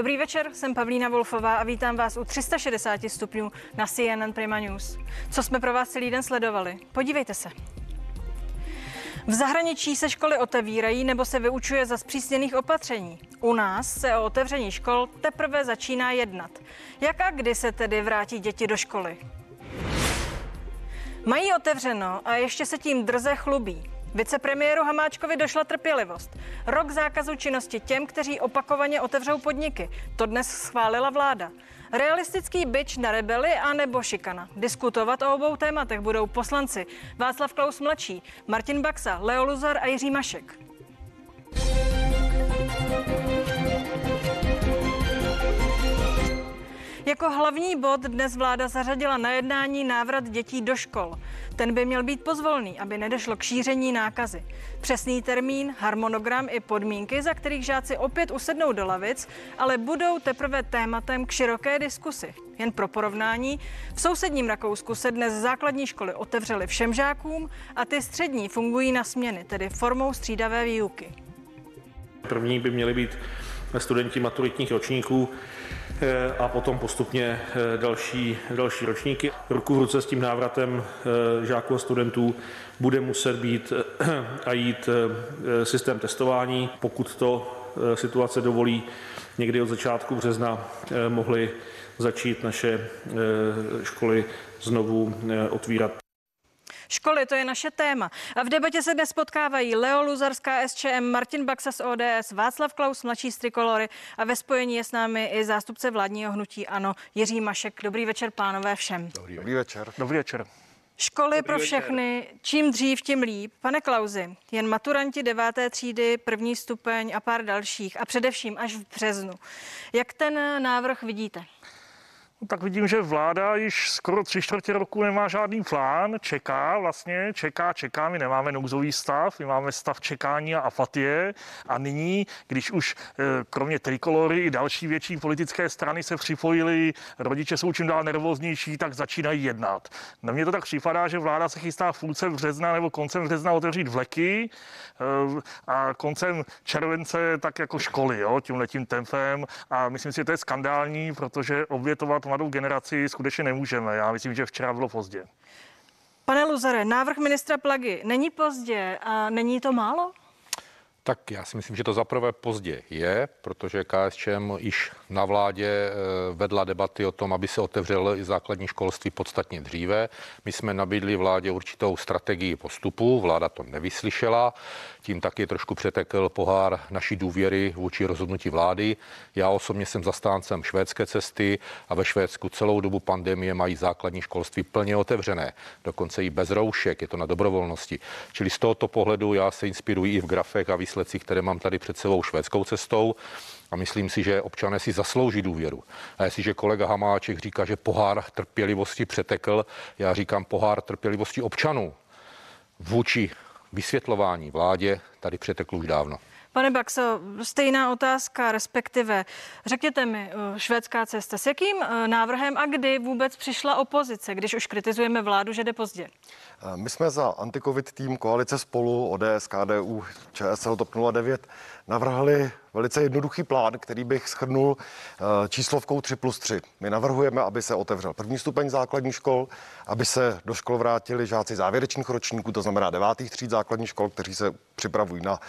Dobrý večer, jsem Pavlína Wolfová a vítám vás u 360 stupňů na CNN Prima News. Co jsme pro vás celý den sledovali? Podívejte se. V zahraničí se školy otevírají nebo se vyučuje za zpřísněných opatření. U nás se o otevření škol teprve začíná jednat. Jak a kdy se tedy vrátí děti do školy? Mají otevřeno a ještě se tím drze chlubí. Vicepremiéru Hamáčkovi došla trpělivost. Rok zákazu činnosti těm, kteří opakovaně otevřou podniky. To dnes schválila vláda. Realistický byč na rebeli a nebo šikana. Diskutovat o obou tématech budou poslanci Václav Klaus mladší, Martin Baxa, Leo Luzar a Jiří Mašek. Jako hlavní bod dnes vláda zařadila na jednání návrat dětí do škol. Ten by měl být pozvolný, aby nedošlo k šíření nákazy. Přesný termín, harmonogram i podmínky, za kterých žáci opět usednou do lavic, ale budou teprve tématem k široké diskusi. Jen pro porovnání, v sousedním Rakousku se dnes základní školy otevřely všem žákům a ty střední fungují na směny, tedy formou střídavé výuky. První by měly být studenti maturitních ročníků a potom postupně eh, další, další ročníky. Ruku v ruce s tím návratem eh, žáků a studentů bude muset být a jít systém testování. Pokud to situace dovolí, někdy od začátku března mohly začít naše školy znovu otvírat. Školy, to je naše téma. A v debatě se dnes potkávají Leo Luzarská SČM, Martin Baxa z ODS, Václav Klaus, mladší z Trikolory a ve spojení je s námi i zástupce vládního hnutí ANO Jiří Mašek. Dobrý večer, pánové, všem. Dobrý, Dobrý večer. Dobrý večer. Školy Dobrý pro všechny, večer. čím dřív, tím líp. Pane Klauzi, jen maturanti deváté třídy, první stupeň a pár dalších a především až v březnu. Jak ten návrh vidíte? No, tak vidím, že vláda již skoro tři čtvrtě roku nemá žádný plán, čeká vlastně, čeká, čeká, my nemáme nouzový stav, my máme stav čekání a apatie. A nyní, když už eh, kromě trikolory i další větší politické strany se připojily, rodiče jsou čím dál nervóznější, tak začínají jednat. Na mě to tak připadá, že vláda se chystá v půlce března nebo koncem března otevřít vleky eh, a koncem července tak jako školy, jo, tím letím tempem. A myslím si, že to je skandální, protože obětovat mladou generaci skutečně nemůžeme. Já myslím, že včera bylo pozdě. Pane Luzare, návrh ministra Plagy není pozdě a není to málo? Tak já si myslím, že to zaprvé pozdě je, protože KSČM již na vládě eh, vedla debaty o tom, aby se otevřelo i základní školství podstatně dříve. My jsme nabídli vládě určitou strategii postupu, vláda to nevyslyšela, tím taky trošku přetekl pohár naší důvěry vůči rozhodnutí vlády. Já osobně jsem zastáncem švédské cesty a ve Švédsku celou dobu pandemie mají základní školství plně otevřené, dokonce i bez roušek, je to na dobrovolnosti. Čili z tohoto pohledu já se inspiruji i v grafech a výsledcích, které mám tady před sebou švédskou cestou a myslím si, že občané si zaslouží důvěru. A jestliže kolega Hamáček říká, že pohár trpělivosti přetekl, já říkám pohár trpělivosti občanů vůči vysvětlování vládě tady přetekl už dávno. Pane Baxo, stejná otázka, respektive řekněte mi, eh, švédská cesta, s jakým eh, návrhem a kdy vůbec přišla opozice, když už kritizujeme vládu, že jde pozdě? Eh, my jsme za antikovid tým koalice spolu ODS, KDU, ČSL, TOP 09 navrhli velice jednoduchý plán, který bych schrnul číslovkou 3 plus 3. My navrhujeme, aby se otevřel první stupeň základní škol, aby se do škol vrátili žáci závěrečných ročníků, to znamená devátých tříd základních škol, kteří se připravují na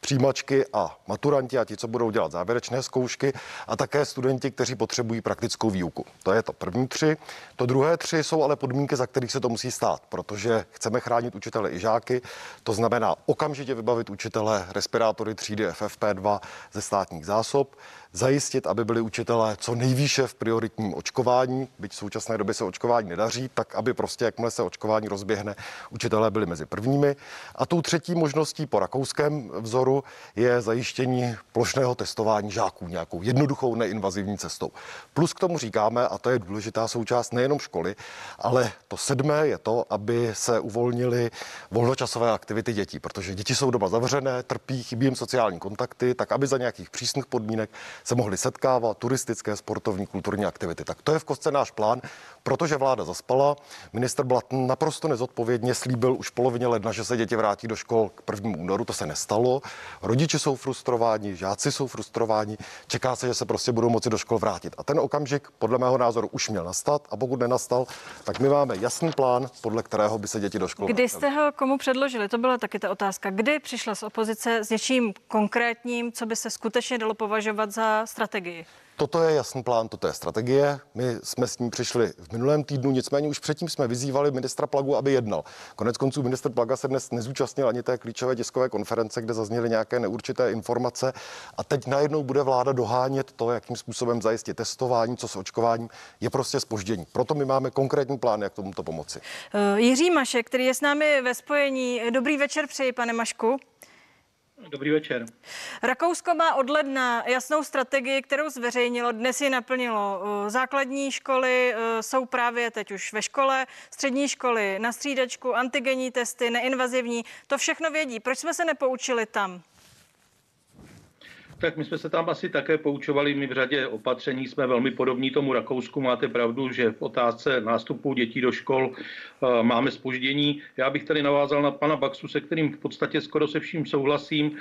přijímačky a maturanti a ti, co budou dělat závěrečné zkoušky a také studenti, kteří potřebují praktickou výuku. To je to první tři. To druhé tři jsou ale podmínky, za kterých se to musí stát, protože chceme chránit učitele i žáky. To znamená okamžitě vybavit učitele respirátory třídy FFP2 ze státních zásob, zajistit, aby byli učitelé co nejvýše v prioritním očkování, byť v současné době se očkování nedaří, tak aby prostě, jakmile se očkování rozběhne, učitelé byli mezi prvními. A tou třetí možností po rakouském vzoru je zajištění plošného testování žáků nějakou jednoduchou neinvazivní cestou. Plus k tomu říkáme, a to je důležitá součást nejenom školy, ale to sedmé je to, aby se uvolnili volnočasové aktivity dětí, protože děti jsou doma zavřené, trpí, chybí jim sociální kontakty, tak aby za nějakých přísných podmínek se mohli setkávat, turistické, sportovní, kulturní aktivity. Tak to je v kostce náš plán, protože vláda zaspala. Minister Blatn naprosto nezodpovědně slíbil už v polovině ledna, že se děti vrátí do škol k prvnímu únoru. To se nestalo. Rodiče jsou frustrováni, žáci jsou frustrováni. Čeká se, že se prostě budou moci do škol vrátit. A ten okamžik, podle mého názoru, už měl nastat. A pokud nenastal, tak my máme jasný plán, podle kterého by se děti do škol Kdy jste ho komu předložili? To byla taky ta otázka. Kdy přišla z opozice s něčím konkrétním, co by se skutečně dalo považovat za strategii? Toto je jasný plán, toto je strategie. My jsme s ním přišli v minulém týdnu, nicméně už předtím jsme vyzývali ministra Plagu, aby jednal. Konec konců minister Plaga se dnes nezúčastnil ani té klíčové tiskové konference, kde zazněly nějaké neurčité informace. A teď najednou bude vláda dohánět to, jakým způsobem zajistit testování, co s očkováním, je prostě spoždění. Proto my máme konkrétní plán, jak tomuto pomoci. Uh, Jiří Mašek, který je s námi ve spojení. Dobrý večer přeji, pane Mašku. Dobrý večer. Rakousko má od ledna jasnou strategii, kterou zveřejnilo, dnes ji naplnilo. Základní školy e, jsou právě teď už ve škole, střední školy na střídačku, antigenní testy, neinvazivní, to všechno vědí. Proč jsme se nepoučili tam? Tak my jsme se tam asi také poučovali. My v řadě opatření jsme velmi podobní tomu Rakousku. Máte pravdu, že v otázce nástupu dětí do škol uh, máme spoždění. Já bych tady navázal na pana Baxu, se kterým v podstatě skoro se vším souhlasím. Uh,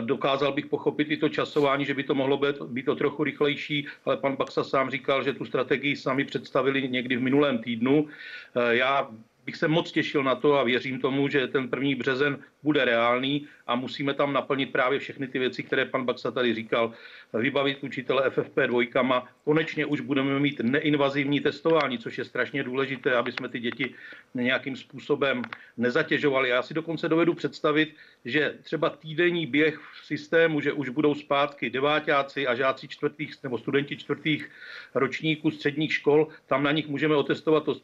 dokázal bych pochopit i to časování, že by to mohlo být, být o trochu rychlejší, ale pan Baxa sám říkal, že tu strategii sami představili někdy v minulém týdnu. Uh, já bych se moc těšil na to a věřím tomu, že ten první březen bude reálný a musíme tam naplnit právě všechny ty věci, které pan Baxa tady říkal. Vybavit učitele FFP dvojkama. Konečně už budeme mít neinvazivní testování, což je strašně důležité, aby jsme ty děti nějakým způsobem nezatěžovali. Já si dokonce dovedu představit, že třeba týdenní běh v systému, že už budou zpátky devátáci a žáci čtvrtých nebo studenti čtvrtých ročníků středních škol, tam na nich můžeme otestovat to,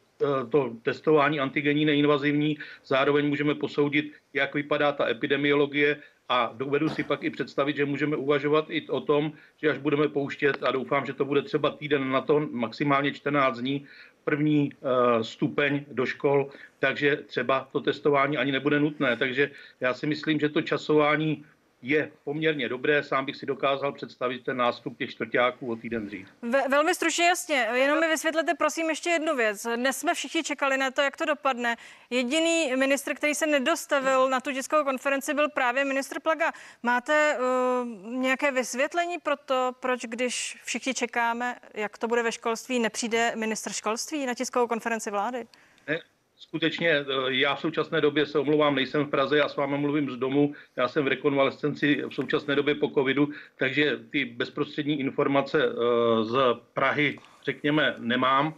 to testování antigenní neinvazivní, zároveň můžeme posoudit, jak vypadá ta epidemiologie a dovedu si pak i představit, že můžeme uvažovat i o tom, že až budeme pouštět, a doufám, že to bude třeba týden na to, maximálně 14 dní, první uh, stupeň do škol, takže třeba to testování ani nebude nutné. Takže já si myslím, že to časování je poměrně dobré. Sám bych si dokázal představit ten nástup těch čtvrtáků o týden dřív. Ve, velmi stručně jasně, jenom mi vysvětlete prosím ještě jednu věc. Dnes jsme všichni čekali na to, jak to dopadne. Jediný ministr, který se nedostavil na tu tiskovou konferenci, byl právě ministr Plaga. Máte uh, nějaké vysvětlení pro to, proč když všichni čekáme, jak to bude ve školství, nepřijde ministr školství na tiskovou konferenci vlády? Skutečně eh, já v současné době se omlouvám, nejsem v Praze, já s vámi mluvím z domu, já jsem v rekonvalescenci v současné době po covidu, takže ty bezprostřední informace eh, z Prahy, řekněme, nemám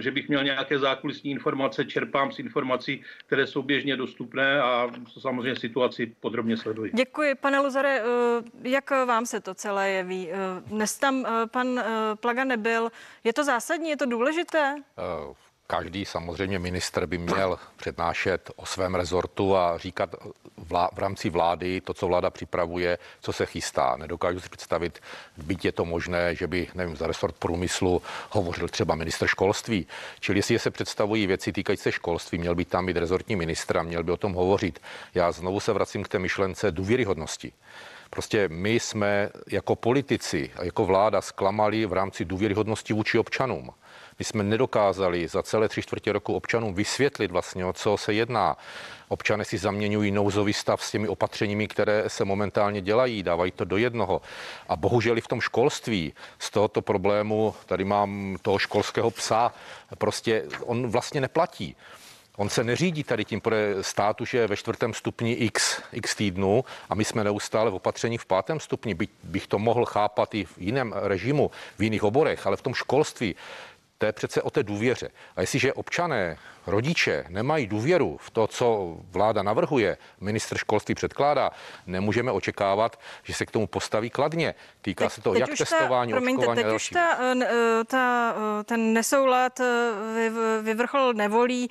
že bych měl nějaké zákulisní informace, čerpám z informací, které jsou běžně dostupné a samozřejmě situaci podrobně sleduji. Děkuji. Pane Luzare, eh, jak vám se to celé jeví? Dnes tam pan Plaga nebyl. Je to zásadní, je to důležité? Uh. Každý samozřejmě minister by měl přednášet o svém rezortu a říkat vlá- v rámci vlády to, co vláda připravuje, co se chystá. Nedokážu si představit, byť je to možné, že by, nevím, za resort průmyslu hovořil třeba minister školství. Čili jestli se představují věci týkající se školství, měl by tam být rezortní ministr a měl by o tom hovořit. Já znovu se vracím k té myšlence důvěryhodnosti. Prostě my jsme jako politici a jako vláda zklamali v rámci důvěryhodnosti vůči občanům. My jsme nedokázali za celé tři čtvrtě roku občanům vysvětlit vlastně, o co se jedná. Občané si zaměňují nouzový stav s těmi opatřeními, které se momentálně dělají, dávají to do jednoho. A bohužel i v tom školství z tohoto problému, tady mám toho školského psa, prostě on vlastně neplatí. On se neřídí tady tím státu, že je ve čtvrtém stupni x, x týdnu a my jsme neustále v opatření v pátém stupni. By, bych to mohl chápat i v jiném režimu, v jiných oborech, ale v tom školství to je přece o té důvěře. A jestliže občané, rodiče nemají důvěru v to, co vláda navrhuje, ministr školství předkládá, nemůžeme očekávat, že se k tomu postaví kladně. Týká teď, se to jak testování, ta, promiňte, očkování teď už ta, eh, eh, ta, eh, ten nesoulad vyvrchol nevolí.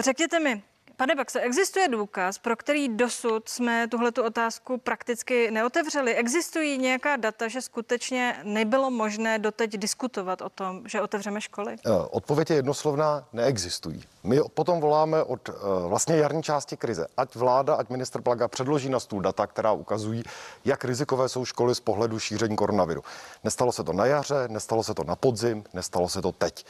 Řekněte mi, Pane Baxe, existuje důkaz, pro který dosud jsme tuhletu otázku prakticky neotevřeli? Existují nějaká data, že skutečně nebylo možné doteď diskutovat o tom, že otevřeme školy? Eh, odpověď je jednoslovná, neexistují. My potom voláme od eh, vlastně jarní části krize, ať vláda, ať minister Plaga předloží na stůl data, která ukazují, jak rizikové jsou školy z pohledu šíření koronaviru. Nestalo se to na jaře, nestalo se to na podzim, nestalo se to teď.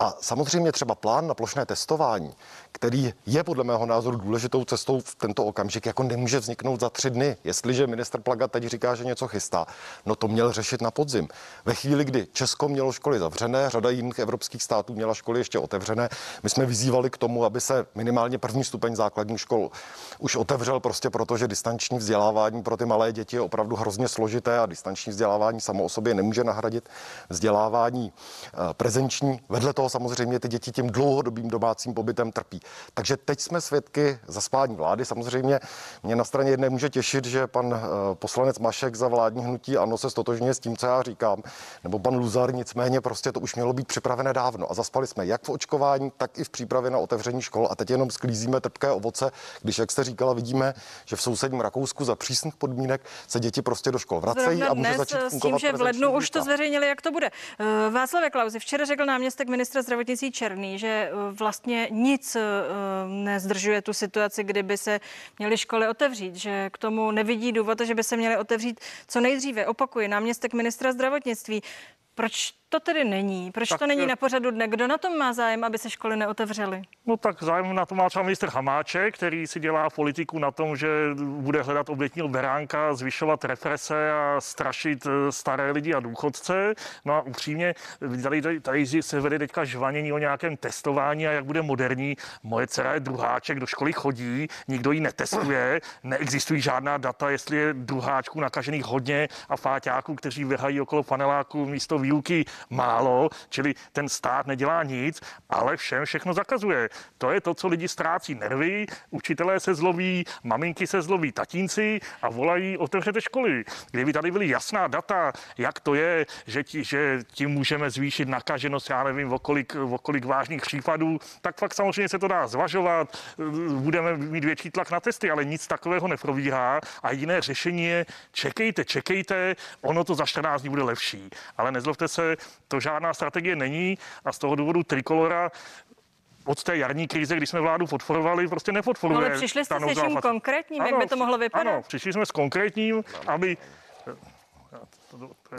A samozřejmě třeba plán na plošné testování, který je podle mého názoru důležitou cestou v tento okamžik, jako nemůže vzniknout za tři dny. Jestliže minister Plaga teď říká, že něco chystá, no to měl řešit na podzim. Ve chvíli, kdy Česko mělo školy zavřené, řada jiných evropských států měla školy ještě otevřené, my jsme vyzývali k tomu, aby se minimálně první stupeň základních škol už otevřel prostě proto, že distanční vzdělávání pro ty malé děti je opravdu hrozně složité a distanční vzdělávání samo o sobě nemůže nahradit vzdělávání eh, prezenční. Vedle toho samozřejmě ty děti tím dlouhodobým domácím pobytem trpí. Takže teď jsme svědky zaspání vlády. Samozřejmě mě na straně jedné může těšit, že pan eh, poslanec Mašek za vládní hnutí ano se stotožňuje s tím, co já říkám, nebo pan Luzar, nicméně prostě to už mělo být připravené dávno. A zaspali jsme jak v očkování, tak i v přípravě na otevření škol. A teď jenom sklízíme trpké ovoce, když, jak jste říkala, vidíme, že v sousedním Rakousku za přísných podmínek se děti prostě do škol vracejí a může dnes začít s tím, že v lednu už to zveřejnili, jak to bude. Eh, Václav Klauzi, včera řekl náměstek ministra zdravotnictví Černý, že eh, vlastně nic eh, nezdržuje tu situaci, kdyby se měly školy otevřít, že k tomu nevidí důvod, že by se měly otevřít co nejdříve. Opakuji, náměstek ministra zdravotnictví. Proč to tedy není? Proč tak, to není na pořadu dne? Kdo na tom má zájem, aby se školy neotevřely? No tak zájem na tom má třeba minister Hamáček, který si dělá politiku na tom, že bude hledat obětního beránka, zvyšovat represe a strašit eh, staré lidi a důchodce. No a upřímně, tady, tady, se vede teďka žvanění o nějakém testování a jak bude moderní. Moje dcera je druháček, do školy chodí, nikdo ji netestuje, neexistují žádná data, jestli je druháčků nakažených hodně a fáťáků, kteří vyhají okolo paneláku místo výuky málo, čili ten stát nedělá nic, ale všem všechno zakazuje. To je to, co lidi ztrácí nervy, učitelé se zloví, maminky se zloví, tatínci a volají, otevřete školy. Kdyby tady byly jasná data, jak to je, že, ti, že tím můžeme zvýšit nakaženost, já nevím, okolik, okolik vážných případů, tak fakt samozřejmě se to dá zvažovat, budeme mít větší tlak na testy, ale nic takového neprobíhá a jiné řešení je čekejte, čekejte, ono to za 14 dní bude lepší. Ale nezlobte se, to žádná strategie není a z toho důvodu Trikolora od té jarní krize, kdy jsme vládu podporovali, prostě nepodporuje. Ale přišli jste s něčím konkrétním, ano, jak by to mohlo vypadat? Ano, přišli jsme s konkrétním, aby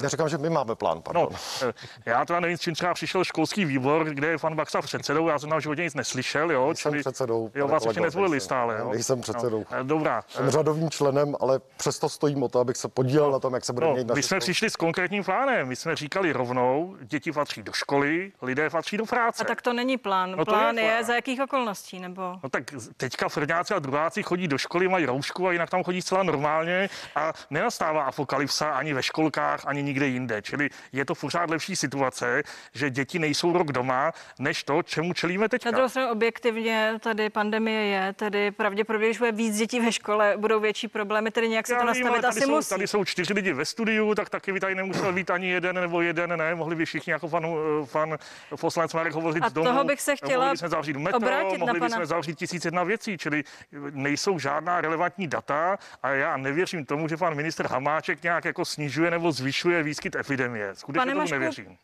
já říkám, že my máme plán, pardon. No, eh, já teda nevím, s čím třeba přišel školský výbor, kde je pan Baxa předsedou, já jsem tam životě nic neslyšel, jo. Jsem čili, předsedou. Jo, vás ještě nezvolili nejsem, stále, jo. Nejsem předsedou. No, eh, dobrá. Jsem řadovým členem, ale přesto stojím o to, abych se podílel no, na tom, jak se bude no, měnit My jsme škol. přišli s konkrétním plánem. My jsme říkali rovnou, děti patří do školy, lidé patří do práce. A tak to není plán. No, plán je, plán. je za jakých okolností, nebo? No tak teďka prvňáci a druháci chodí do školy, mají roušku a jinak tam chodí zcela normálně a nenastává apokalypsa ani ve školkách, ani nikde jinde. Čili je to pořád lepší situace, že děti nejsou rok doma, než to, čemu čelíme teď. Na druhou stranu objektivně tady pandemie je, tedy pravděpodobně, když bude víc dětí ve škole, budou větší problémy, tedy nějak se to nastavit vím, asi jsou, musí. Tady jsou čtyři lidi ve studiu, tak taky by tady nemusel být ani jeden nebo jeden, ne, mohli by všichni jako pan, pan poslanec Marek hovořit A z domu. toho bych se chtěla mohli bychom zavřít metro, mohli bychom zavřít tisíc jedna věcí, čili nejsou žádná relevantní data a já nevěřím tomu, že pan minister Hamáček nějak jako snižuje nebo zvyšuje výskyt epidemie. Skutečně Pane tomu Mašku, nevěřím.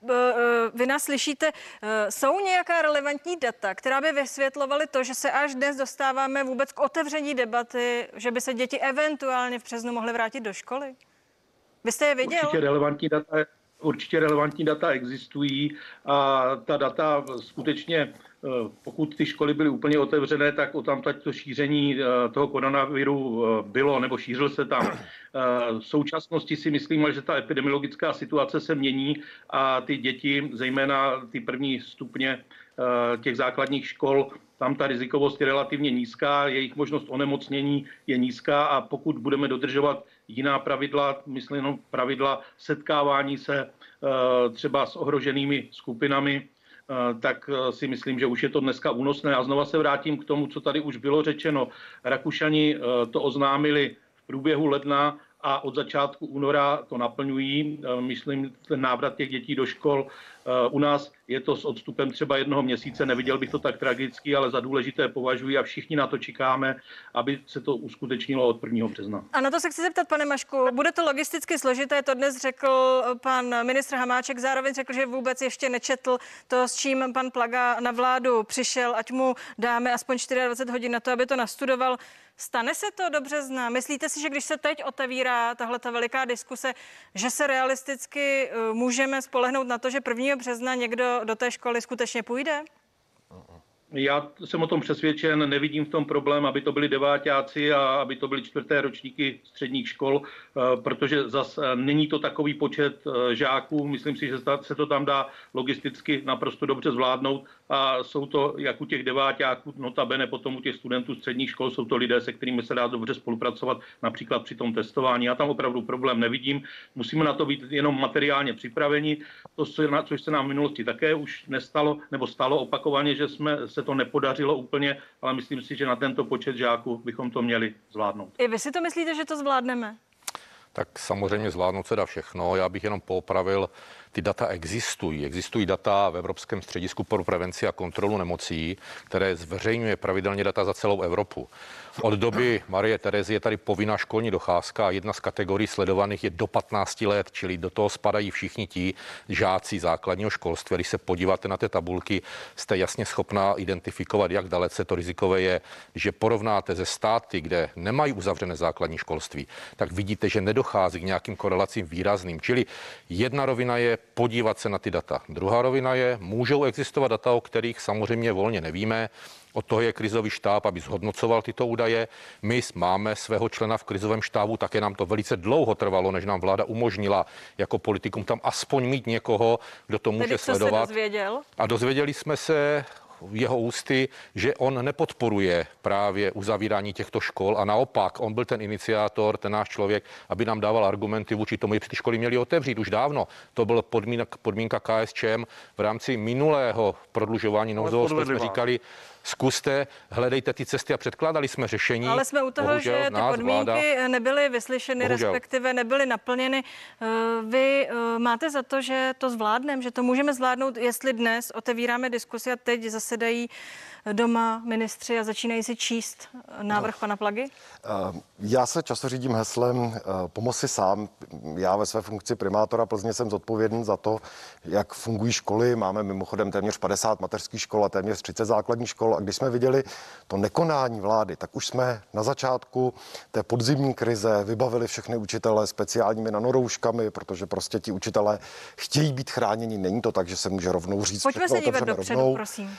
vy nás slyšíte, e, jsou nějaká relevantní data, která by vysvětlovaly to, že se až dnes dostáváme vůbec k otevření debaty, že by se děti eventuálně v březnu mohly vrátit do školy? Vy jste je viděl? Určitě relevantní data, určitě relevantní data existují a ta data skutečně pokud ty školy byly úplně otevřené, tak o tam to šíření eh, toho koronaviru eh, bylo nebo šířil se tam. V současnosti si myslím, že ta epidemiologická situace se mění a ty děti, zejména ty první stupně těch základních škol, tam ta rizikovost je relativně nízká, jejich možnost onemocnění je nízká a pokud budeme dodržovat jiná pravidla, myslím pravidla setkávání se třeba s ohroženými skupinami, Eh, tak eh, si myslím, že už je to dneska únosné. A znova se vrátím k tomu, co tady už bylo řečeno. Rakušani eh, to oznámili v průběhu ledna a od začátku února to naplňují. Myslím, ten návrat těch dětí do škol u nás je to s odstupem třeba jednoho měsíce, neviděl bych to tak tragicky, ale za důležité považuji a všichni na to čekáme, aby se to uskutečnilo od 1. března. A na to se chci zeptat, pane Mašku, bude to logisticky složité, to dnes řekl pan ministr Hamáček, zároveň řekl, že vůbec ještě nečetl to, s čím pan Plaga na vládu přišel, ať mu dáme aspoň 24 hodin na to, aby to nastudoval. Stane se to do března? Myslíte si, že když se teď otevírá tahle ta veliká diskuse, že se realisticky eh, můžeme spolehnout na to, že 1. března někdo do té školy skutečně půjde? Já jsem o tom přesvědčen, nevidím v tom problém, aby to byli devátáci a aby to byly čtvrté ročníky středních škol, eh, protože zas eh, není to takový počet žáků. Myslím si, že se to tam dá logisticky naprosto dobře zvládnout a jsou to jak u těch devátáků, notabene potom u těch studentů středních škol, jsou to lidé, se kterými se dá dobře spolupracovat, například při tom testování. Já tam opravdu problém nevidím. Musíme na to být jenom materiálně připraveni. To, což se nám v minulosti také už nestalo, nebo stalo opakovaně, že jsme se to nepodařilo úplně, ale myslím si, že na tento počet žáků bychom to měli zvládnout. I vy si to myslíte, že to zvládneme? Tak samozřejmě zvládnout se dá všechno. Já bych jenom popravil, ty data existují. Existují data v Evropském středisku pro prevenci a kontrolu nemocí, které zveřejňuje pravidelně data za celou Evropu. Od doby Marie Terezy je tady povinná školní docházka a jedna z kategorií sledovaných je do 15 let, čili do toho spadají všichni ti žáci základního školství. Když se podíváte na ty tabulky, jste jasně schopná identifikovat, jak dalece to rizikové je. Když porovnáte ze státy, kde nemají uzavřené základní školství, tak vidíte, že nedochází k nějakým korelacím výrazným. Čili jedna rovina je podívat se na ty data. Druhá rovina je, můžou existovat data, o kterých samozřejmě volně nevíme. Od toho je krizový štáb, aby zhodnocoval tyto údaje. My máme svého člena v krizovém štábu, také nám to velice dlouho trvalo, než nám vláda umožnila jako politikům tam aspoň mít někoho, kdo to může Tedy, sledovat. Se dozvěděl? A dozvěděli jsme se jeho ústy, že on nepodporuje právě uzavírání těchto škol a naopak on byl ten iniciátor, ten náš člověk, aby nám dával argumenty vůči tomu, že ty školy měly otevřít už dávno. To byl podmínka, podmínka KSČM v rámci minulého prodlužování nouzového jsme říkali, zkuste, hledejte ty cesty a předkládali jsme řešení. Ale jsme u toho, Bohužel, že ty podmínky vláda... nebyly vyslyšeny, Bohužel. respektive nebyly naplněny. Eh, vy eh, máte za to, že to zvládneme, že to můžeme zvládnout, jestli dnes otevíráme diskusi a teď zasedají doma ministři a začínají si číst návrh no. pana Plagy? Eh, já se často řídím heslem pomoci si sám. Já ve své funkci primátora Plzně jsem zodpovědný za to, jak fungují školy. Máme mimochodem téměř 50 mateřských škol a téměř 30 základních škol. A když jsme viděli to nekonání vlády, tak už jsme na začátku té podzimní krize vybavili všechny učitele speciálními nanorouškami, protože prostě ti učitelé chtějí být chráněni. Není to tak, že se může rovnou říct, Pojďme se dívat dopředu, rovnou. prosím.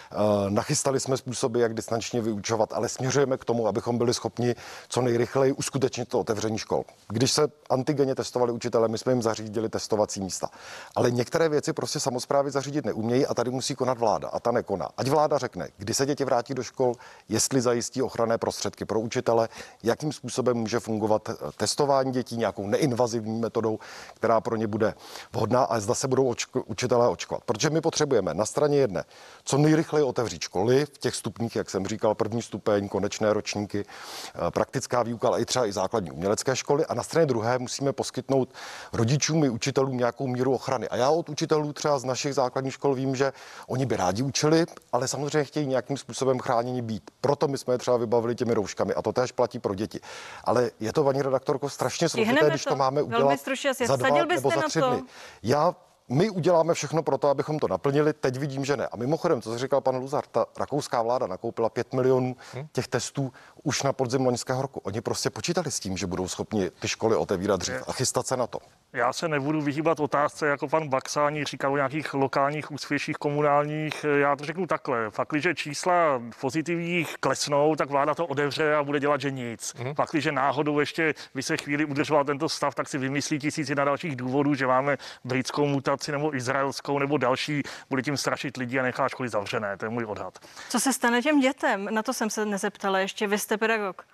Nachystali jsme způsoby, jak distančně vyučovat, ale směřujeme k tomu, abychom byli schopni co nejrychleji uskutečnit to otevření škol. Když se antigeně testovali učitele, my jsme jim zařídili testovací místa. Ale některé věci prostě samozprávy zařídit neumějí a tady musí konat vláda a ta nekoná. Ať vláda řekne, kdy se děti vrátí do škol, jestli zajistí ochranné prostředky pro učitele, jakým způsobem může fungovat testování dětí nějakou neinvazivní metodou, která pro ně bude vhodná a zda se budou očko, učitelé očkovat. Protože my potřebujeme na straně jedné co nejrychleji otevřít školy v těch stupních, jak jsem říkal, první stupeň, konečné ročníky, eh, praktická výuka, ale i třeba i základní umělecké školy. A na straně druhé musíme poskytnout rodičům i učitelům nějakou míru ochrany. A já od učitelů třeba z našich základních škol vím, že oni by rádi učili, ale samozřejmě chtějí nějakým způsobem chráněni být. Proto my jsme je třeba vybavili těmi rouškami a to též platí pro děti. Ale je to, paní redaktorko, strašně složité, když to máme udělat za dva nebo za tři dny. Já my uděláme všechno pro to, abychom to naplnili. Teď vidím, že ne. A mimochodem, co říkal pan Luzar, ta rakouská vláda nakoupila 5 milionů hm? těch testů už na podzim loňského roku. Oni prostě počítali s tím, že budou schopni ty školy otevírat dřív a chystat se na to. Já se nebudu vyhýbat otázce, jako pan Baxáni říkal o nějakých lokálních úspěších komunálních. Já to řeknu takhle. Fakt, že čísla pozitivních klesnou, tak vláda to odevře a bude dělat, že nic. Mm. Fakt, že náhodou ještě by se chvíli udržoval tento stav, tak si vymyslí tisíci na dalších důvodů, že máme britskou mutaci nebo izraelskou nebo další, bude tím strašit lidi a nechá školy zavřené. To je můj odhad. Co se stane těm dětem? Na to jsem se nezeptala ještě. Vy jste pedagog.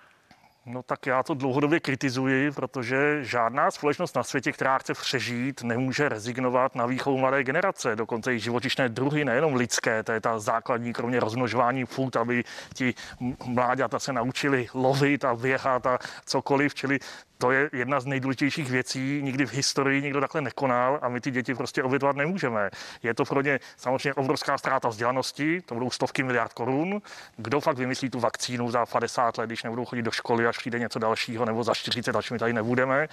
No tak já to dlouhodobě kritizuji, protože žádná společnost na světě, která chce přežít, nemůže rezignovat na výchovu mladé generace. Dokonce i živočišné druhy, nejenom lidské, to je ta základní, kromě rozmnožování fůd, aby ti mláďata se naučili lovit a běhat a cokoliv. Čili To je jedna z nejdůležitějších věcí. Nikdy v historii nikdo takhle nekonal a my ty děti prostě obětovat nemůžeme. Je to pro ně samozřejmě obrovská ztráta vzdělanosti, to budou stovky miliard korun. Kdo fakt vymyslí tu vakcínu za 50 let, když nebudou chodit do školy, až přijde něco dalšího, nebo za 40, až my tady nebudeme.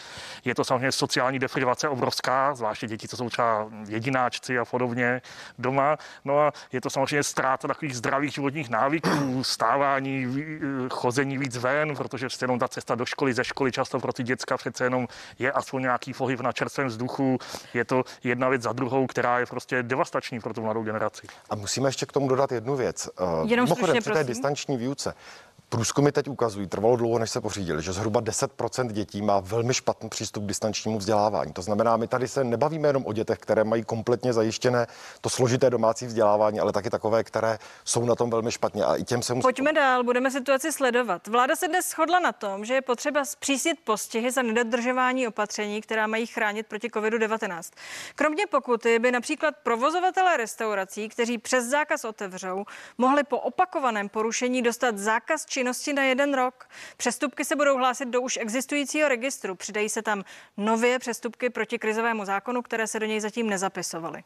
Je to samozřejmě sociální deprivace obrovská, zvláště děti, co jsou třeba jedináčci a podobně doma. No a je to samozřejmě ztráta takových zdravých životních návyků, stávání, chození víc ven, protože jenom ta cesta do školy, ze školy často pro ty děcka přece jenom je aspoň nějaký pohyb na čerstvém vzduchu. Je to jedna věc za druhou, která je prostě devastační pro tu mladou generaci. A musíme ještě k tomu dodat jednu věc. Jenom Mimochodem, při té distanční výuce Průzkumy teď ukazují, trvalo dlouho, než se pořídili, že zhruba 10% dětí má velmi špatný přístup k distančnímu vzdělávání. To znamená, my tady se nebavíme jenom o dětech, které mají kompletně zajištěné to složité domácí vzdělávání, ale taky takové, které jsou na tom velmi špatně. A i těm se musí... Pojďme dál, budeme situaci sledovat. Vláda se dnes shodla na tom, že je potřeba zpřísnit postihy za nedodržování opatření, která mají chránit proti COVID-19. Kromě pokuty by například provozovatelé restaurací, kteří přes zákaz otevřou, mohli po opakovaném porušení dostat zákaz či činnosti na jeden rok. Přestupky se budou hlásit do už existujícího registru. Přidají se tam nově přestupky proti krizovému zákonu, které se do něj zatím nezapisovaly.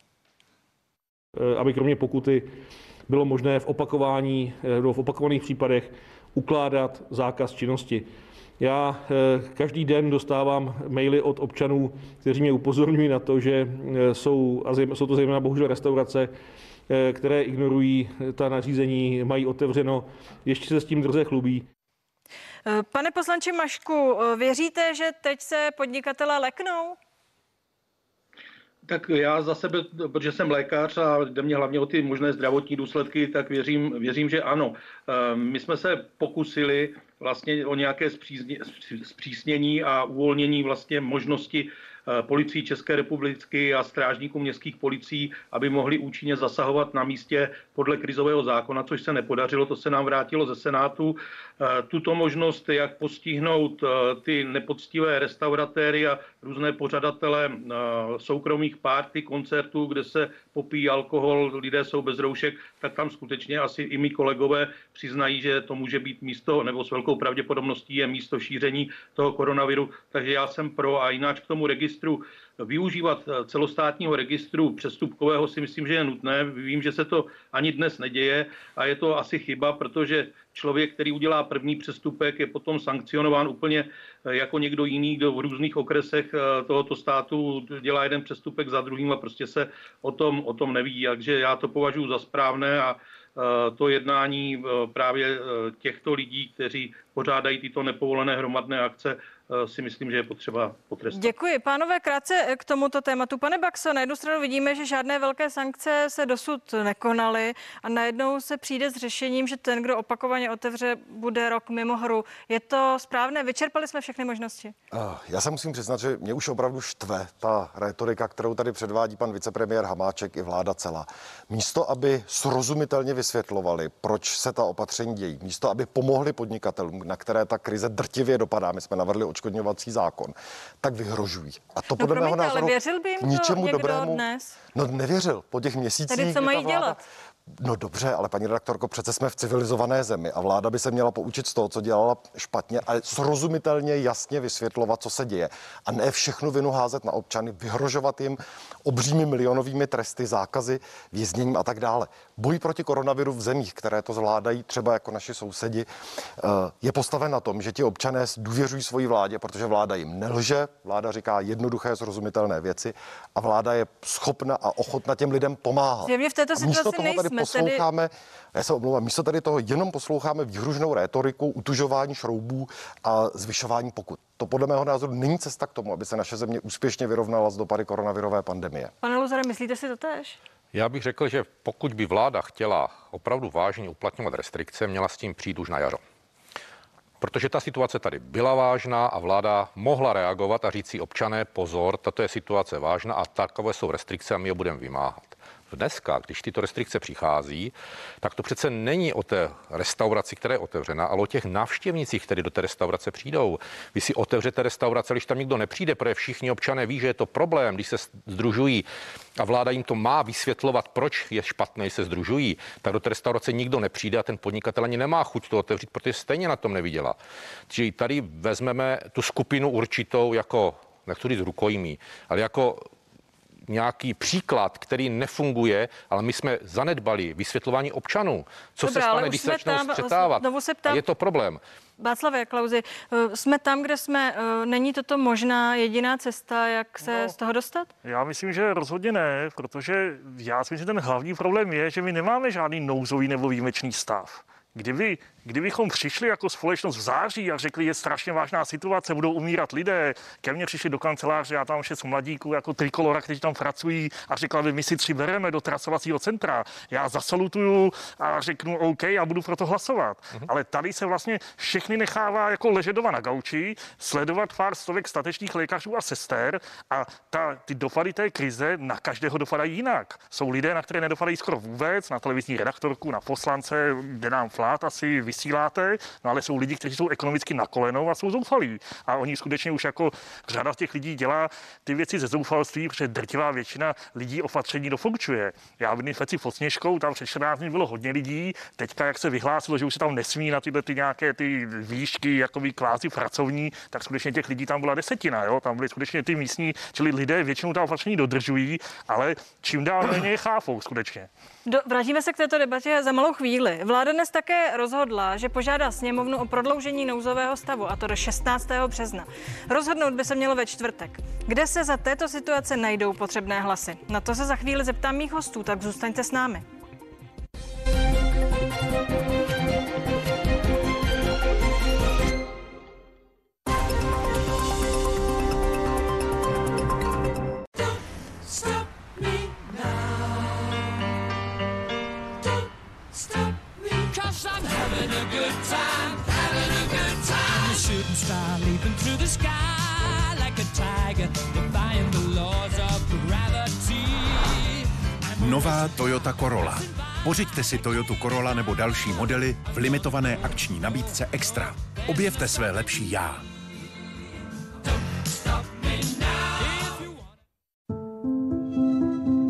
Eh, aby kromě pokuty bylo možné v opakování, nebo v opakovaných případech ukládat zákaz činnosti. Já eh, každý den dostávám maily od občanů, kteří mě upozorňují na to, že eh, jsou, a jsou to zejména bohužel restaurace, Eh, které ignorují ta nařízení, mají otevřeno, ještě se s tím drze chlubí. Eh, pane poslanče Mašku, eh, věříte, že teď se podnikatele leknou? Tak já za sebe, protože jsem lékař a jde mě hlavně o ty možné zdravotní důsledky, tak věřím, věřím že ano. My jsme se pokusili vlastně o nějaké zpřísnění a uvolnění vlastně možnosti Eh, policii České republiky a strážníků městských policií, aby mohli účinně zasahovat na místě podle krizového zákona, což se nepodařilo, to se nám vrátilo ze Senátu. Eh, tuto možnost, jak postihnout eh, ty nepoctivé restauratéry a různé pořadatele soukromých párty, koncertů, kde se popíjí alkohol, lidé jsou bez roušek, tak tam skutečně asi i mi kolegové přiznají, že to může být místo, nebo s velkou pravděpodobností je místo šíření toho koronaviru. Takže já jsem pro a jináč k tomu registru registru, využívat eh, celostátního registru přestupkového si myslím, že je nutné. Vím, že se to ani dnes neděje a je to asi chyba, protože člověk, který udělá první přestupek, je potom sankcionován úplně eh, jako někdo jiný, kdo v různých okresech eh, tohoto státu dělá jeden přestupek za druhým a prostě se o tom, o tom neví. Takže já to považuji za správné a to jednání právě těchto lidí, kteří pořádají tyto nepovolené hromadné akce, Eh, si myslím, že je potřeba potrestat. Děkuji. Pánové, krátce k tomuto tématu. Pane Baxo, na jednu stranu vidíme, že žádné velké sankce se dosud nekonaly a najednou se přijde s řešením, že ten, kdo opakovaně otevře, bude rok mimo hru. Je to správné? Vyčerpali jsme všechny možnosti? Eh, já se musím přiznat, že mě už opravdu štve ta retorika, kterou tady předvádí pan vicepremiér Hamáček i vláda celá. Místo, aby srozumitelně vysvětlovali, proč se ta opatření dějí, místo, aby pomohli podnikatelům, na které ta krize drtivě dopadá, my jsme navrhli odškodňovací zákon, tak vyhrožují. A to no podle mého názoru ale věřil by jim ničemu dobrému. Dnes? No nevěřil. Po těch měsících. Tedy co mají dělat? No dobře, ale paní redaktorko, přece jsme v civilizované zemi a vláda by se měla poučit z toho, co dělala špatně a srozumitelně jasně vysvětlovat, co se děje. A ne všechno vinu házet na občany, vyhrožovat jim obřími milionovými tresty, zákazy, vězněním a tak dále. Boj proti koronaviru v zemích, které to zvládají, třeba jako naši sousedi, eh, je postaven na tom, že ti občané důvěřují svoji vládě, protože vláda jim nelže, vláda říká jednoduché, srozumitelné věci a vláda je schopna a ochotna těm lidem pomáhat. v této situaci nejsme posloucháme, tedy... já se omlouvám, místo tady toho jenom posloucháme výhružnou rétoriku, utužování šroubů a zvyšování pokut. To podle mého názoru není cesta k tomu, aby se naše země úspěšně vyrovnala s dopady koronavirové pandemie. Pane Luzare, myslíte si to tež? Já bych řekl, že pokud by vláda chtěla opravdu vážně uplatňovat restrikce, měla s tím přijít už na jaro. Protože ta situace tady byla vážná a vláda mohla reagovat a říct si občané, pozor, tato je situace vážná a takové jsou restrikce a my je budeme vymáhat. Dneska, když tyto restrikce přichází, tak to přece není o té restauraci, která je otevřena, ale o těch návštěvnicích, kteří do té restaurace přijdou. Vy si otevřete restaurace, když tam nikdo nepřijde, protože všichni občané ví, že je to problém, když se združují a vláda jim to má vysvětlovat, proč je špatné, se združují, tak do té restaurace nikdo nepřijde a ten podnikatel ani nemá chuť to otevřít, protože stejně na tom nevydělá. Čili tady vezmeme tu skupinu určitou jako, nechci říct rukojmí, ale jako nějaký příklad, který nefunguje, ale my jsme zanedbali vysvětlování občanů. Co Dobrá, se stane, když se začnou střetávat? Se ptám, a je to problém. Václav Klauzi, eh, jsme tam, kde jsme. Eh, není toto možná jediná cesta, jak se no, z toho dostat? Já myslím, že rozhodně ne, protože já si myslím, že ten hlavní problém je, že my nemáme žádný nouzový nebo výjimečný stav. Kdyby Kdybychom přišli jako společnost v září a řekli, je strašně vážná situace, budou umírat lidé, ke mně přišli do kanceláře, já tam šest mladíků jako trikolora, kteří tam pracují a řekla by, my si tři bereme do trasovacího centra. Já zasalutuju a řeknu OK a budu pro to hlasovat. Uh-huh. Ale tady se vlastně všechny nechává jako ležet doma na gauči, sledovat pár stovek statečných lékařů a sester a ta, ty dopady té krize na každého dopadají jinak. Jsou lidé, na které nedopadají skoro vůbec, na televizní redaktorku, na poslance, jde nám flát asi, vysíláte, no ale jsou lidi, kteří jsou ekonomicky na kolenou a jsou zoufalí. A oni skutečně už jako řada těch lidí dělá ty věci ze zoufalství, protože drtivá většina lidí opatření dofunkčuje. Já v Feci pod Sněžkou, tam před 14 dní bylo hodně lidí, teďka jak se vyhlásilo, že už se tam nesmí na tyhle ty nějaké ty výšky, jakoby klázy pracovní, tak skutečně těch lidí tam byla desetina, jo? tam byly skutečně ty místní, čili lidé většinou ta opatření dodržují, ale čím dál méně chápou skutečně. Do, vrátíme se k této debatě za malou chvíli. Vláda dnes také rozhodla, že požádá sněmovnu o prodloužení nouzového stavu, a to do 16. března. Rozhodnout by se mělo ve čtvrtek. Kde se za této situace najdou potřebné hlasy? Na to se za chvíli zeptám mých hostů, tak zůstaňte s námi. Corolla. Pořiďte si Toyota Corolla nebo další modely v limitované akční nabídce Extra. Objevte své lepší já.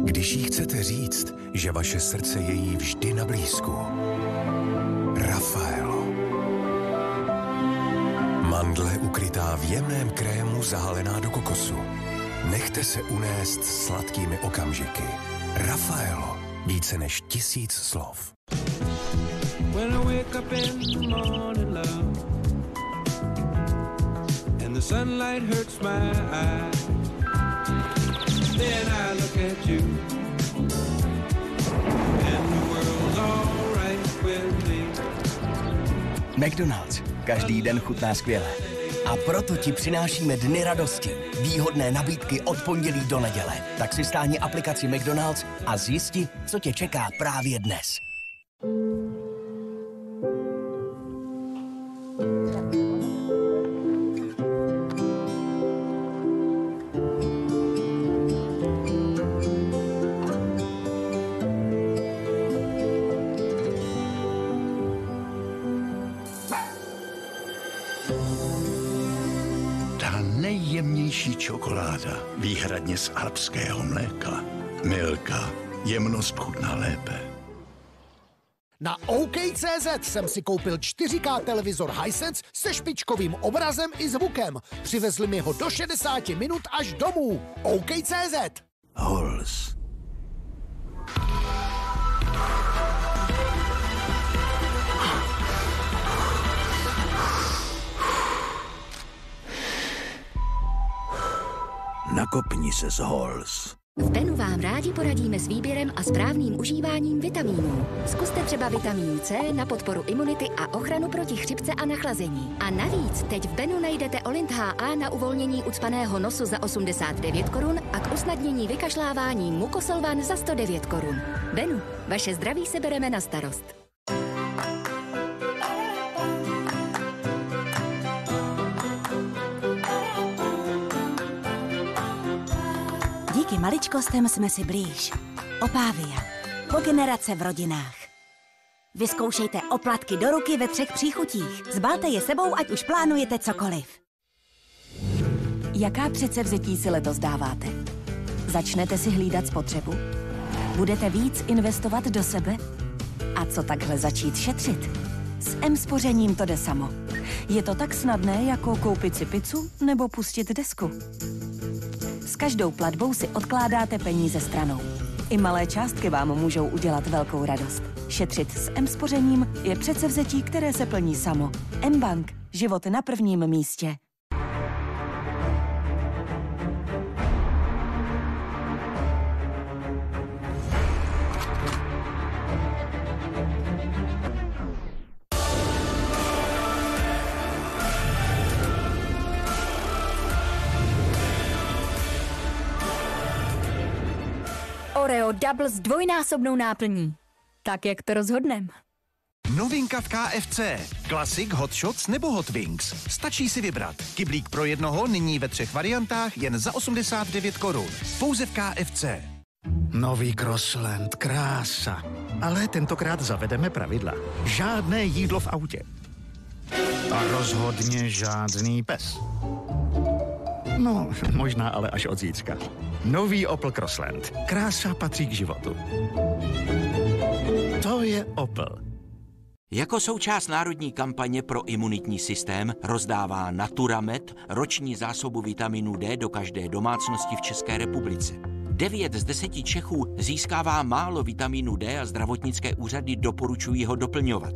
Když jí chcete říct, že vaše srdce je jí vždy na blízku. Rafael. Mandle ukrytá v jemném krému zahalená do kokosu. Nechte se unést sladkými okamžiky. Rafaelo. Více než tisíc slov. When I wake up in the morning, love And the sunlight hurts my eyes Then I look at you And the world's alright with me McDonald's Každý den chutná skvěle. A proto ti přinášíme dny radosti. Výhodné nabídky od pondělí do neděle. Tak si stáhni aplikaci McDonald's a zjisti, co tě čeká právě dnes. Čokoláda, výhradně z alpského mléka. Milka, jemnost chutná lépe. Na OK.cz jsem si koupil 4K televizor Hisense se špičkovým obrazem i zvukem. Přivezli mi ho do 60 minut až domů. OK.cz Hols. Nakopni se z Halls. V Benu vám rádi poradíme s výběrem a správným užíváním vitamínů. Zkuste třeba vitamin C na podporu imunity a ochranu proti chřipce a nachlazení. A navíc teď v Benu najdete Olint HA na uvolnění ucpaného nosu za 89 korun a k usnadnění vykašlávání Mukosolvan za 109 korun. Benu, vaše zdraví se bereme na starost. Maličkostem jsme si blíž. Opávia. Po generace v rodinách. Vyzkoušejte oplatky do ruky ve třech příchutích. Zbalte je sebou, ať už plánujete cokoliv. Jaká předsevzetí si letos dáváte? Začnete si hlídat spotřebu? Budete víc investovat do sebe? A co takhle začít šetřit? S M-spořením to jde samo. Je to tak snadné, jako koupit si pizzu nebo pustit desku. S každou platbou si odkládáte peníze stranou. I malé částky vám můžou udělat velkou radost. Šetřit s M-spořením je přece vzetí, které se plní samo. M-Bank. Život na prvním místě. Oreo Double s dvojnásobnou náplní. Tak, jak to rozhodnem. Novinka v KFC. Klasik, Hot Shots nebo Hot Wings. Stačí si vybrat. Kyblík pro jednoho nyní ve třech variantách jen za 89 korun. Pouze v KFC. Nový Crossland, krása. Ale tentokrát zavedeme pravidla. Žádné jídlo v autě. A rozhodně žádný pes. No, možná ale až od zítřka. Nový Opel Crossland. Krása patří k životu. To je Opel. Jako součást národní kampaně pro imunitní systém rozdává Naturamed roční zásobu vitaminu D do každé domácnosti v České republice. 9 z 10 Čechů získává málo vitamínu D a zdravotnické úřady doporučují ho doplňovat.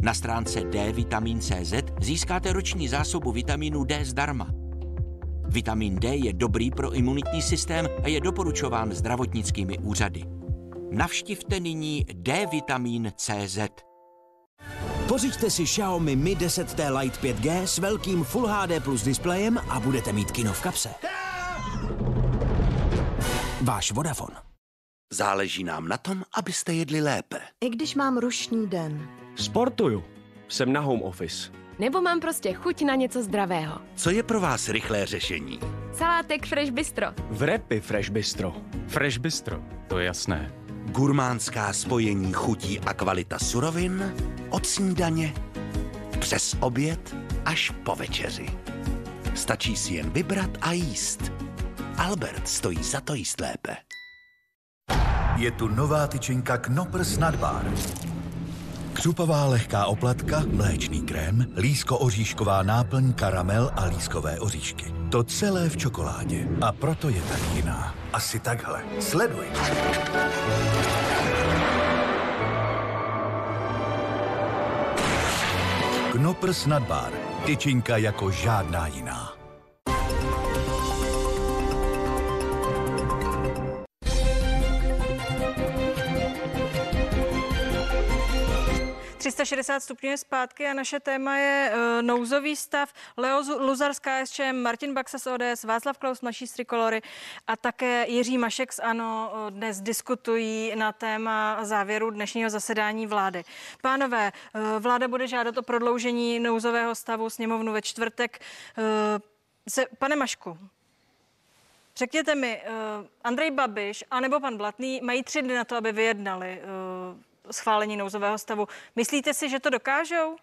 Na stránce dvitamin.cz získáte roční zásobu vitamínu D zdarma. Vitamin D je dobrý pro imunitní systém a je doporučován zdravotnickými úřady. Navštivte nyní dvitamin.cz. Pořiďte si Xiaomi Mi 10T Lite 5G s velkým Full HD plus displejem a budete mít kino v kapse. Váš Vodafone. Záleží nám na tom, abyste jedli lépe. I když mám rušný den. Sportuju. Jsem na home office. Nebo mám prostě chuť na něco zdravého. Co je pro vás rychlé řešení? Salátek Fresh Bistro. V repy Fresh Bistro. Fresh Bistro, to je jasné. Gurmánská spojení chutí a kvalita surovin od snídaně přes oběd až po večeři. Stačí si jen vybrat a jíst. Albert stojí za to jíst lépe. Je tu nová tyčinka Knoppers Nadbar. Křupová lehká oplatka, mléčný krém, lísko-oříšková náplň, karamel a lískové oříšky. To celé v čokoládě. A proto je tak jiná. Asi takhle. Sleduj. Knoppers Nadbar. Tyčinka jako žádná jiná. 360 stupňů je zpátky a naše téma je uh, nouzový stav. Leo Luzar z KSČM, Martin Baxa z ODS, Václav Klaus naší z Trikolory a také Jiří Mašek z ANO uh, dnes diskutují na téma závěru dnešního zasedání vlády. Pánové, uh, vláda bude žádat o prodloužení nouzového stavu sněmovnu ve čtvrtek. Uh, se, pane Mašku, Řekněte mi, Andrej Babiš anebo pan Blatný mají tři dny na to, aby vyjednali schválení nouzového stavu. Myslíte si, že to dokážou?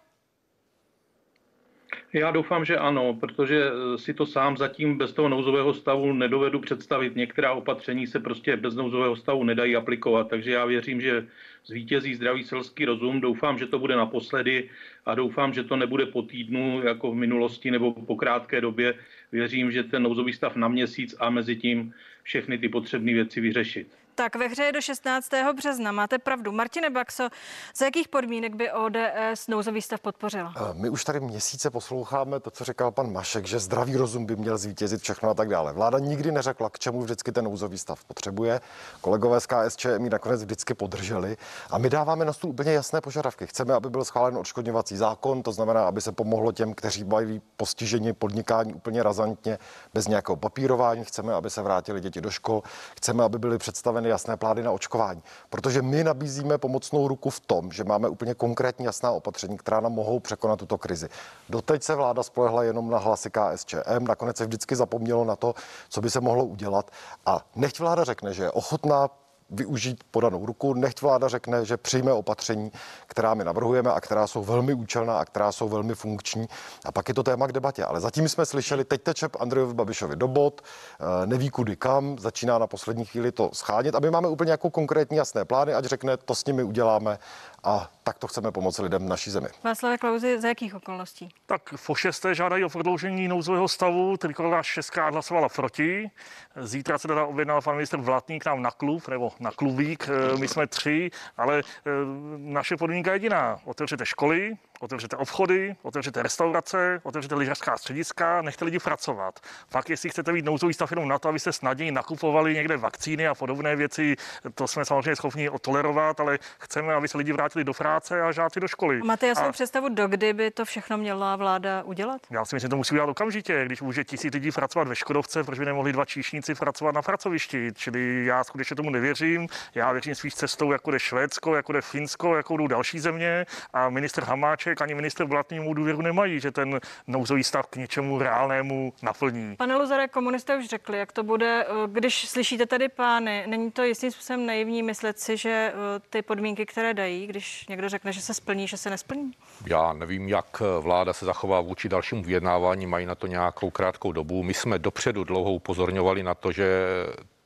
Já doufám, že ano, protože si to sám zatím bez toho nouzového stavu nedovedu představit. Některá opatření se prostě bez nouzového stavu nedají aplikovat, takže já věřím, že zvítězí zdravý selský rozum. Doufám, že to bude naposledy a doufám, že to nebude po týdnu jako v minulosti nebo po krátké době. Věřím, že ten nouzový stav na měsíc a mezi tím všechny ty potřebné věci vyřešit. Tak ve hře je do 16. března. Máte pravdu. Martine Baxo, za jakých podmínek by ODS nouzový stav podpořila? Eh, my už tady měsíce posloucháme to, co říkal pan Mašek, že zdravý rozum by měl zvítězit všechno a tak dále. Vláda nikdy neřekla, k čemu vždycky ten nouzový stav potřebuje. Kolegové z KSČM ji nakonec vždycky podrželi. A my dáváme na stůl úplně jasné požadavky. Chceme, aby byl schválen odškodňovací zákon, to znamená, aby se pomohlo těm, kteří mají postižení podnikání úplně razantně, bez nějakého papírování. Chceme, aby se vrátili děti do škol. Chceme, aby byly představeny připraveny jasné plány na očkování. Protože my nabízíme pomocnou ruku v tom, že máme úplně konkrétní jasná opatření, která nám mohou překonat tuto krizi. Doteď se vláda spolehla jenom na hlasy KSČM, nakonec se vždycky zapomnělo na to, co by se mohlo udělat. A nechť vláda řekne, že je ochotná využít podanou ruku, nechť vláda řekne, že přijme opatření, která my navrhujeme a která jsou velmi účelná a která jsou velmi funkční. A pak je to téma k debatě. Ale zatím jsme slyšeli, teď teče Andrejovi Babišovi do bod, eh, neví kudy kam, začíná na poslední chvíli to schánět a my máme úplně jako konkrétní jasné plány, ať řekne, to s nimi uděláme a tak to chceme pomoci lidem v naší zemi. Václav Klauzi, za jakých okolností? Tak po šesté žádají o prodloužení nouzového stavu, trikolora šestkrát hlasovala proti. Zítra se teda objednal pan ministr Vlatník nám na klub, nebo na klubík, eh, my jsme tři, ale eh, naše podmínka je jediná. Otevřete školy, otevřete obchody, otevřete restaurace, otevřete lyžařská střediska, nechte lidi pracovat. Pak, jestli chcete být nouzový stav jenom na to, abyste snadněji nakupovali někde vakcíny a podobné věci, to jsme samozřejmě schopni tolerovat, ale chceme, aby se lidi vrátili do práce a žáci do školy. A máte jasnou a... představu, dokdy by to všechno měla vláda udělat? Já si myslím, že to musí udělat okamžitě. Když může tisíc lidí pracovat ve Škodovce, proč by nemohli dva číšníci pracovat na pracovišti? Čili já skutečně tomu nevěřím. Já věřím spíš cestou, jako jde Švédsko, jako jde Finsko, jako jdou další země. A minister Hamáček ani minister Blatný mu důvěru nemají, že ten nouzový stav k něčemu reálnému naplní. Pane Luzare, komunisté už řekli, jak to bude. Když slyšíte tady pány, není to jistým způsobem naivní myslet si, že eh, ty podmínky, které dají, když někdo řekne, že se splní, že se nesplní? Já nevím, jak vláda se zachová vůči dalšímu vyjednávání, mají na to nějakou krátkou dobu. My jsme dopředu dlouho upozorňovali na to, že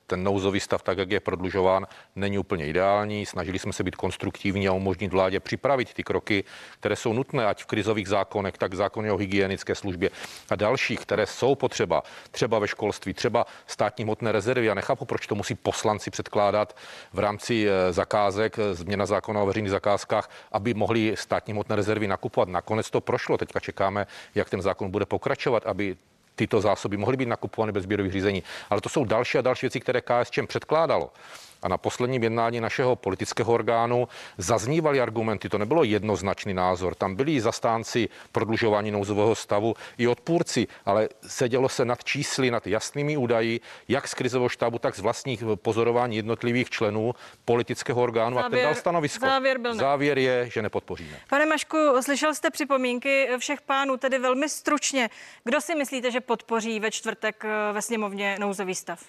ten nouzový stav, tak jak je prodlužován, není úplně ideální. Snažili jsme se být konstruktivní a umožnit vládě připravit ty kroky, které jsou nutné, ať v krizových zákonech, tak v zákoně o hygienické službě a dalších, které jsou potřeba, třeba ve školství, třeba státní hmotné rezervy. Já nechápu, proč to musí poslanci předkládat v rámci eh, zakázek, eh, změna zákona o veřejných zakázkách, aby mohli státní hmotné rezervy nakupovat. Nakonec to prošlo. Teďka čekáme, jak ten zákon bude pokračovat, aby tyto zásoby mohly být nakupovány bez sběrových řízení. Ale to jsou další a další věci, které KSČM předkládalo a na posledním jednání našeho politického orgánu zaznívaly argumenty, to nebylo jednoznačný názor, tam byli zastánci prodlužování nouzového stavu i odpůrci, ale sedělo se nad čísly, nad jasnými údaji, jak z krizového štábu, tak z vlastních pozorování jednotlivých členů politického orgánu závěr, a ten dal stanovisko. Závěr, byl ne. závěr je, že nepodpoříme. Pane Mašku, slyšel jste připomínky všech pánů, tedy velmi stručně. Kdo si myslíte, že podpoří ve čtvrtek eh, ve sněmovně nouzový stav?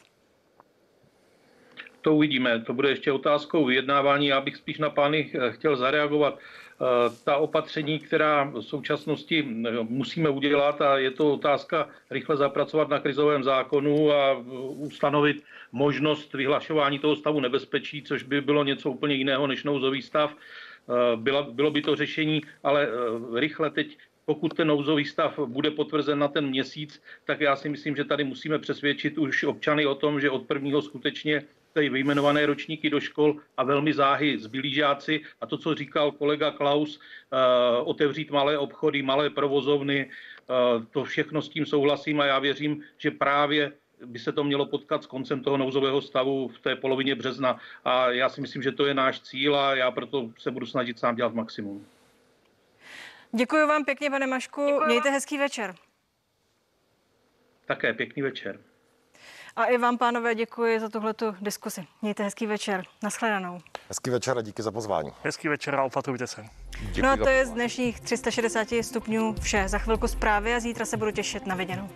To uvidíme. To bude ještě otázkou vyjednávání. Já bych spíš na pány eh, chtěl zareagovat. Eh, ta opatření, která v současnosti eh, musíme udělat, a je to otázka rychle zapracovat na krizovém zákonu a ustanovit možnost vyhlašování toho stavu nebezpečí, což by bylo něco úplně jiného než nouzový stav. Bylo, bylo by to řešení, ale rychle teď pokud ten nouzový stav bude potvrzen na ten měsíc, tak já si myslím, že tady musíme přesvědčit už občany o tom, že od prvního skutečně tady vyjmenované ročníky do škol a velmi záhy zbylí žáci. A to, co říkal kolega Klaus, eh, otevřít malé obchody, malé provozovny, eh, to všechno s tím souhlasím a já věřím, že právě by se to mělo potkat s koncem toho nouzového stavu v té polovině března. A já si myslím, že to je náš cíl a já proto se budu snažit sám dělat maximum. Děkuji vám pěkně, pane Mašku. Děkuji Mějte hezký večer. Také pěkný večer. A i vám, pánové, děkuji za tuhletu diskusi. Mějte hezký večer. Naschledanou. Hezký večer a díky za pozvání. Hezký večer a opatrujte se. Děkuji no a to je z dnešních 360 stupňů vše. Za chvilku zprávy a zítra se budu těšit na viděnou.